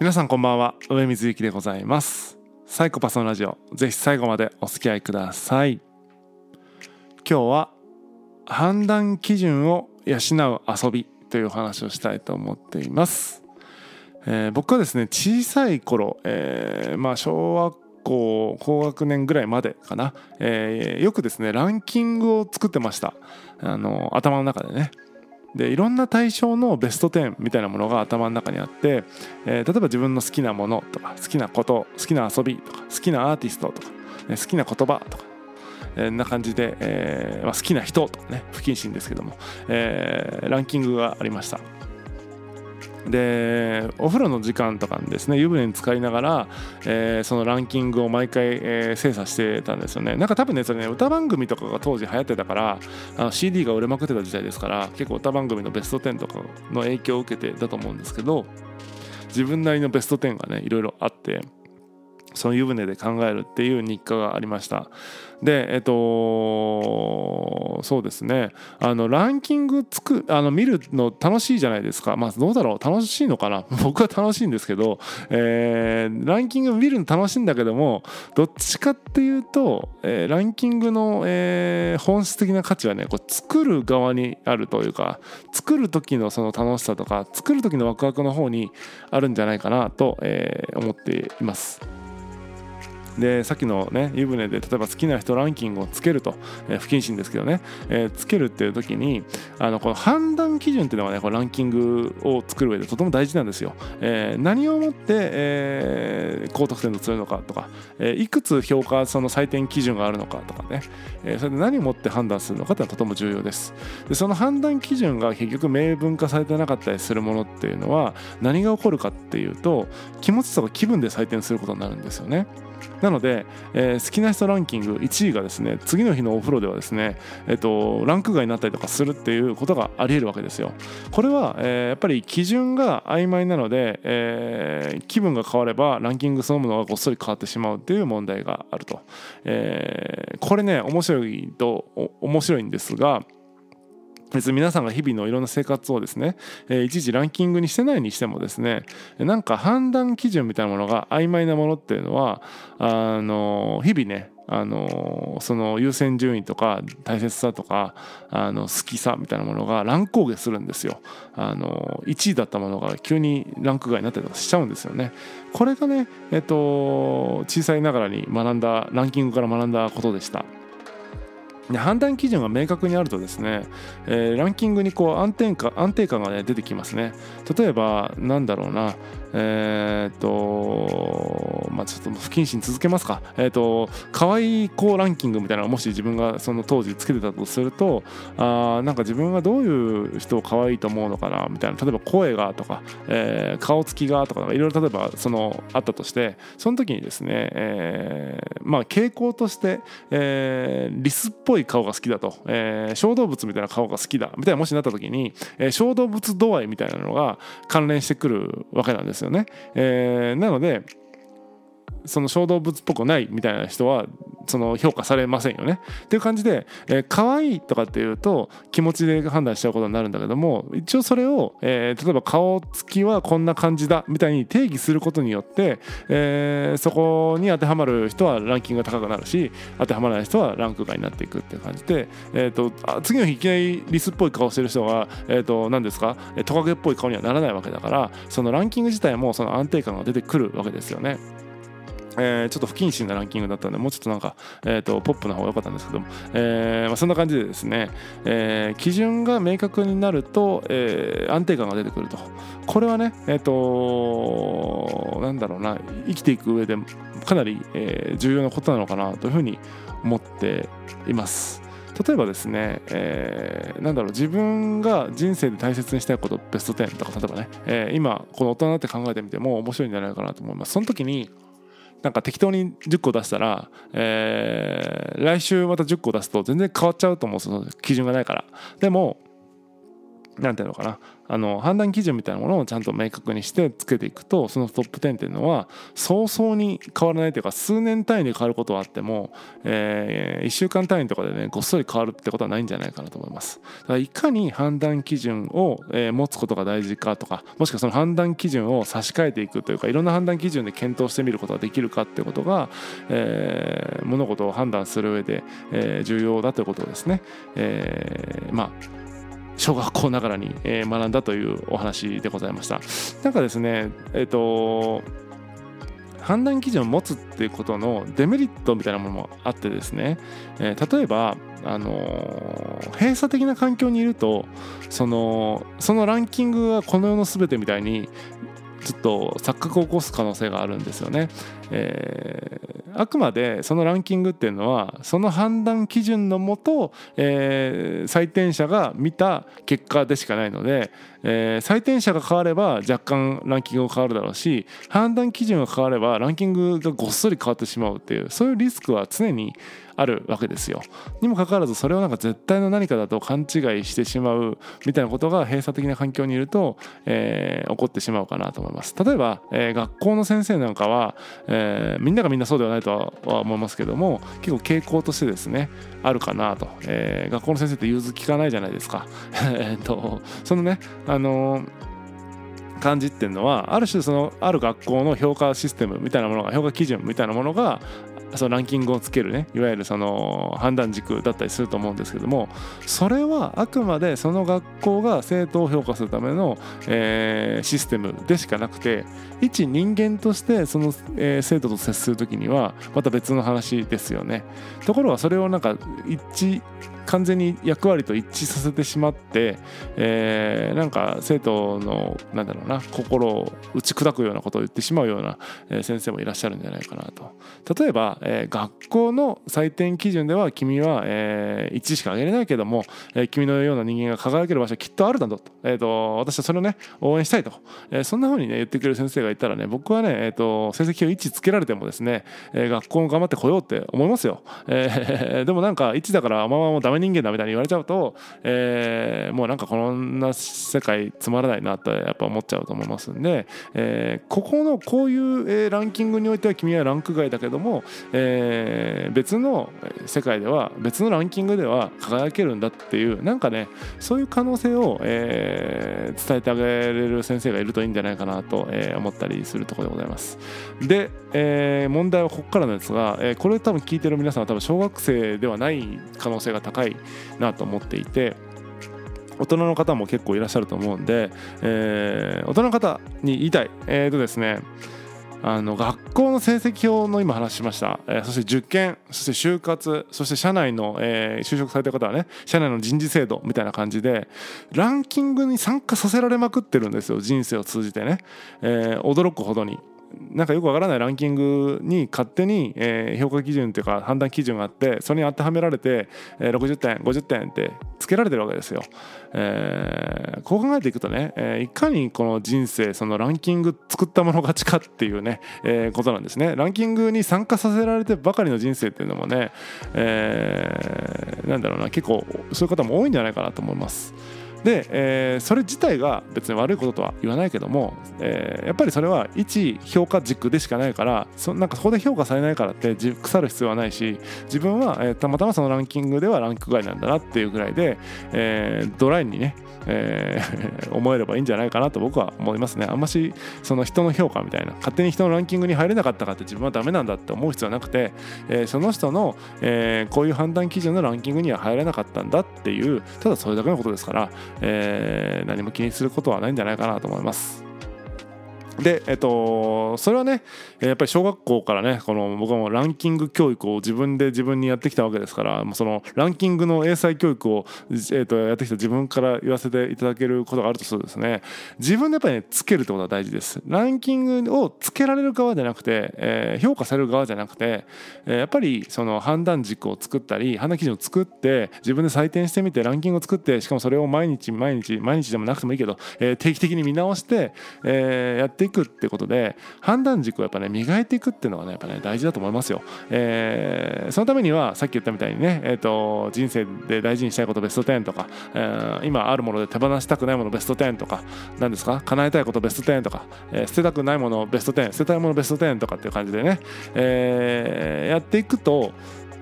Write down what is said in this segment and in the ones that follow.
皆さんこんばんは。上水幸でございます。サイコパスのラジオ。ぜひ最後までお付き合いください。今日は判断基準を養う遊びという話をしたいと思っています。えー、僕はですね小さい頃、えー、まあ小学校高学年ぐらいまでかな、えー、よくですねランキングを作ってました。あの頭の中でね。でいろんな対象のベスト10みたいなものが頭の中にあって、えー、例えば自分の好きなものとか好きなこと好きな遊びとか好きなアーティストとか、好きな言葉とかえー、な感じで、えーまあ、好きな人とかね不謹慎ですけども、えー、ランキングがありました。でお風呂の時間とかにですね湯船に浸かりながら、えー、そのランキングを毎回、えー、精査してたんですよね。なんか多分ねそれね歌番組とかが当時流行ってたからあの CD が売れまくってた時代ですから結構歌番組のベスト10とかの影響を受けてだと思うんですけど自分なりのベスト10がねいろいろあってその湯船で考えるっていう日課がありました。でえっとそうですね。あのランキングつくあの見るの楽しいじゃないですか。まあどうだろう。楽しいのかな。僕は楽しいんですけど、えー、ランキング見るの楽しいんだけどもどっちかっていうと、えー、ランキングの、えー、本質的な価値はねこう作る側にあるというか作る時のその楽しさとか作る時のワクワクの方にあるんじゃないかなと、えー、思っています。でさっきのね湯船で例えば好きな人ランキングをつけると、えー、不謹慎ですけどね、えー、つけるっていう時にあのこの判断基準っていうのがねこのランキングを作る上でとても大事なんですよ。えー、何をもって、え、高得点とするのかとか、え、いくつ評価その採点基準があるのかとかね、え、それで何をもって判断するのかっていうのはとても重要です。でその判断基準が結局明文化されてなかったりするものっていうのは何が起こるかっていうと気持ちとか気分で採点することになるんですよね。なので、えー、好きな人ランキング1位がですね次の日のお風呂ではですね、えーと、ランク外になったりとかするっていうことがありえるわけですよ。これは、えー、やっぱり基準が曖昧なので、えー、気分が変わればランキングそのものがごっそり変わってしまうっていう問題があると。え、これね面白いと面白いんですが別に皆さんが日々のいろんな生活をですね、えー、いちいちランキングにしてないにしてもですねなんか判断基準みたいなものが曖昧なものっていうのはあの日々ねあのその優先順位とか大切さとかあの好きさみたいなものが乱高下するんですよ。あの1位だったものが急にランク外になったりとかしちゃうんですよね。これがね、えっと、小さいながらに学んだランキングから学んだことでした。判断基準が明確にあるとですね、えー、ランキングにこう安定感安定感が、ね、出てきますね。例えばなんだろうな。えー、っとまあちょっと不謹慎続けますか。えー、っと可愛い子ランキングみたいなのもし自分がその当時つけてたとするとあなんか自分がどういう人を可愛いと思うのかなみたいな。例えば声がとか、えー、顔つきがとかいろいろ例えばそのあったとしてその時にですね、えー、まあ傾向として、えー、リスっぽい顔が好きだと、えー、小動物みたいな顔が好きだ。みたいなもしなった時に、えー、小動物度合いみたいなのが関連してくるわけなんですですよね。えー、なのでその小動物っぽくないみたいな人はその評価されませんよね。っていう感じで、えー、可愛いとかっていうと気持ちで判断しちゃうことになるんだけども一応それを、えー、例えば顔つきはこんな感じだみたいに定義することによって、えー、そこに当てはまる人はランキングが高くなるし当てはまらない人はランク外になっていくっていう感じで、えーと、次の日いきなりリスっぽい顔してる人が、えーと、何ですか？トカゲっぽい顔にはならないわけだからそのランキング自体もその安定感が出てくるわけですよね。えー、ちょっと不謹慎なランキングだったんでもうちょっとなんか、えーと、ポップな方が良かったんですけども、えーまあ、そんな感じでですね、えー、基準が明確になると、え、安定感が出てくると。これはねえっ、となんだろうな生きていく上でかなり、え、重要なことなのかなというふうに思っています。例えばですね、えー、なんだろう自分が人生で大切にしたいことベスト10とか例えばね、えー、今この大人になって考えてみても面白いんじゃないかなと思います。その時になんか適当に10個出したら、えー、来週また10個出すと全然変わっちゃうと思うその基準がないから。でもなんていうのかな。あの判断基準みたいなものをちゃんと明確にしてつけていくとそのトップ10っていうのは早々に変わらないというか数年単位で変わることはあっても、えー、1週間単位とかでねごっそり変わるってことはないんじゃないかなと思います。だからいかに判断基準を、えー、持つことが大事かとかもしくはその判断基準を差し替えていくというかいろんな判断基準で検討してみることができるかっていうことが、えー、物事を判断する上で、えー、重要だということをですね、えー、まあ小学校ながらに、え学んだというお話でございましたなんかですねえっ、と判断基準を持つっていうことのデメリットみたいなものもあってですね、えー、例えばあのー、閉鎖的な環境にいるとそのそのランキングがこの世の全てみたいにちょっと錯覚を起こす可能性があるんですよね。え、あくまでそのランキングっていうのはその判断基準のもと、えー、採点者が見た結果でしかないので、えー、採点者が変われば若干ランキングが変わるだろうし判断基準が変わればランキングがごっそり変わってしまうっていうそういうリスクは常にあるわけですよ。にもかかわらずそれをなんか絶対の何かだと勘違いしてしまうみたいなことが閉鎖的な環境にいると、えー、起こってしまうかなと思います。例えば、えー、学校の先生なんかは、えー、みんながみんなそうではないとは思いますけども結構傾向としてですねあるかなと、えー、学校の先生って融通聞かないじゃないですか。えっとそのねあの感じっていうのはある種そのある学校の評価システムみたいなものが評価基準みたいなものがそのランキングをつけるねいわゆるその判断軸だったりすると思うんですけどもそれはあくまでその学校が生徒を評価するための、えー、システムでしかなくて一人間としてその、えー、生徒と接する時にはまた別の話ですよね。ところがそれをなんか一致完全に役割と一致させてしまって、えー、なんか生徒のなんだろうな心を打ち砕くようなことを言ってしまうような、先生もいらっしゃるんじゃないかなと。例えば、え、学校の採点基準では君は、え、1しか上げれないけども、え、君のような人間が輝ける場所はきっとあるだろうと,、えーと、私はそれをね応援したいと、え、そんな風にね言ってくれる先生がいたらね僕はね、えーと、成績を1つけられてもですね、え、学校も頑張ってこようって思いますよ、え、でもなんか1だからあままもうダメ人間だみたいに言われちゃうと、え、もうなんかこんな世界つまらないなってやっぱ思っちゃうと思いますんで、え、ここのこういう、え、ランキングにおいては君はランク外だけども、えー、別の世界では別のランキングでは輝けるんだっていうなんかねそういう可能性を、えー、伝えてあげれる先生がいるといいんじゃないかなと、えー、思ったりするところでございます。で、えー、問題はここからなんですが、えー、これ多分聞いてる皆さんは多分小学生ではない可能性が高いなと思っていて。大人の方も結構いらっしゃると思うんで、えー、大人の方に言いたい。えーとですね、あの学校の成績表の今話しました、えー、そして受験そして就活そして社内の、えー、就職された方はね社内の人事制度みたいな感じでランキングに参加させられまくってるんですよ人生を通じてね、えー、驚くほどに。なんかよくわからないランキングに勝手に、え、評価基準というか判断基準があってそれに当てはめられて、え、60点50点ってつけられてるわけですよ。えー、こう考えていくとね、え、いかにこの人生そのランキング作ったもの勝ちかっていうね、えー、ことなんですね。ランキングに参加させられてばかりの人生っていうのもね、えー、なんだろうな結構そういう方も多いんじゃないかなと思います。で、えー、それ自体が別に悪いこととは言わないけども、えー、やっぱりそれは一評価軸でしかないからそなんかそこで評価されないからって腐る必要はないし自分は、えー、たまたまそのランキングではランク外なんだなっていうぐらいで、えー、ドライにね、えー、思えればいいんじゃないかなと僕は思いますね。あんましその人の評価みたいな勝手に人のランキングに入れなかったかって自分はダメなんだって思う必要はなくて、えー、その人の、えー、こういう判断基準のランキングには入れなかったんだっていうただそれだけのことですからえー、何も気にすることはないんじゃないかなと思います。で、えっと、それはね、やっぱり小学校からね、この僕はもうランキング教育を自分で自分にやってきたわけですから、そのランキングの英才教育を、えっと、やってきた自分から言わせていただけることがあるとするとですね、自分でやっぱりね、つけるってことが大事です。ランキングをつけられる側じゃなくて、えー、評価される側じゃなくて、えー、やっぱりその判断軸を作ったり、判断基準を作って、自分で採点してみて、ランキングを作って、しかもそれを毎日毎日、毎日でもなくてもいいけど、えー、定期的に見直して、えー、やってていくってことで判断軸をやっぱね磨いていくっていうのがねやっぱね大事だと思いますよ、えー、そのためにはさっき言ったみたいにね、えーと、人生で大事にしたいことベスト10とか、えー、今あるもので手放したくないものベスト10とか何ですか？叶えたいことベスト10とか、えー、捨てたくないものベスト10捨てたいものベスト10とかっていう感じでね、えー、やっていくと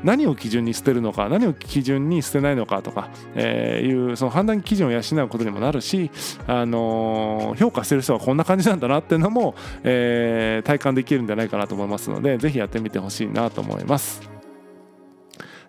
何を基準に捨てるのか何を基準に捨てないのかとか、えー、いうその判断基準を養うことにもなるし、あのー、評価してる人はこんな感じなんだなっていうのも、えー、体感できるんじゃないかなと思いますので是非やってみてほしいなと思います。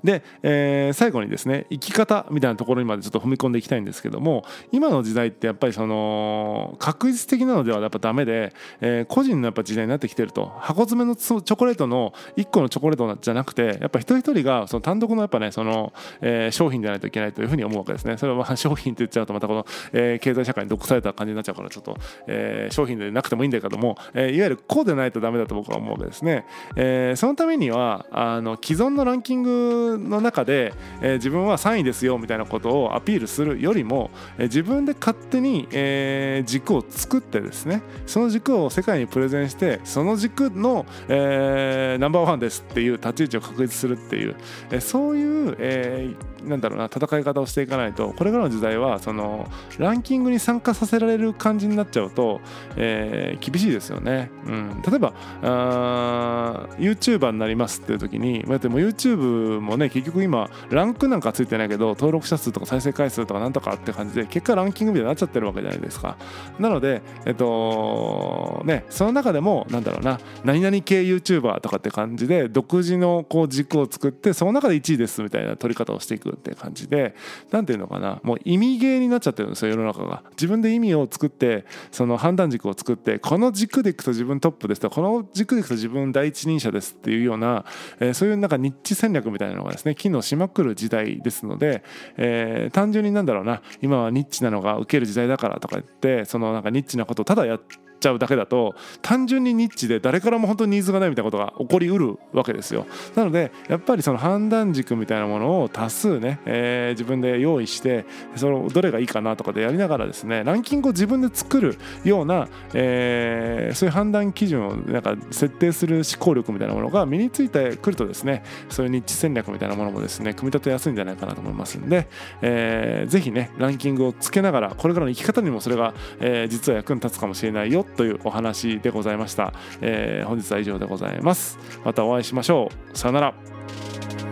で、えー、最後にですね生き方みたいなところにまでちょっと踏み込んでいきたいんですけども今の時代ってやっぱりその確実的なのではやっぱダメで、えー、個人のやっぱ時代になってきてると箱詰めのチョコレートの1個のチョコレートじゃなくてやっぱ一人一人がその単独のやっぱねその、えー、商品でないといけないというふうに思うわけですね。それはまあ商品って言っちゃうとまたこの、えー、経済社会に毒された感じになっちゃうからちょっと、えー、商品でなくてもいいんだけども、えー、いわゆるこうでないとダメだと僕は思うわけですね、えー、そのためにはあの既存のランキングの中でえー、自分は3位ですよみたいなことをアピールするよりも、えー、自分で勝手に、えー、軸を作ってですねその軸を世界にプレゼンしてその軸の、えナンバーワンですっていう立ち位置を確立するっていう、えそういう、えなんだろうな戦い方をしていかないとこれからの時代はそのランキングに参加させられる感じになっちゃうと、えー、厳しいですよね、うん、例えばあ YouTuber になりますっていう時にでも YouTube もねね結局今ランクなんかついてないけど登録者数とか再生回数とかなんとかって感じで結果ランキングみたいになっちゃってるわけじゃないですか。なのでえっとねその中でもなんだろうな何々系 YouTuber とかって感じで独自のこう軸を作ってその中で1位ですみたいな取り方をしていくって感じで何ていうのかなもう意味ゲーになっちゃってるんですよ世の中が。自分で意味を作ってその判断軸を作ってこの軸でいくと自分トップですとこの軸でいくと自分第一人者ですっていうような、えー、そういうなんかニッチ戦略みたいなのががですね機能しまくる時代ですので、えー、単純になんだろうな今はニッチなのが受ける時代だからとか言ってそのなんかニッチなことをただやってちゃうだけだと単純にニッチで誰からも本当にニーズがないみたいなことが起こりうるわけですよ。なのでやっぱりその判断軸みたいなものを多数ね、えー、自分で用意してそのどれがいいかなとかでやりながらですねランキングを自分で作るような、えー、そういう判断基準をなんか設定する思考力みたいなものが身についてくるとですねそういうニッチ戦略みたいなものもですね組み立てやすいんじゃないかなと思いますんで、えー、ぜひねランキングをつけながらこれからの生き方にもそれが、えー、実は役に立つかもしれないよというお話でございました、えー、本日は以上でございます。またお会いしましょう。さよなら。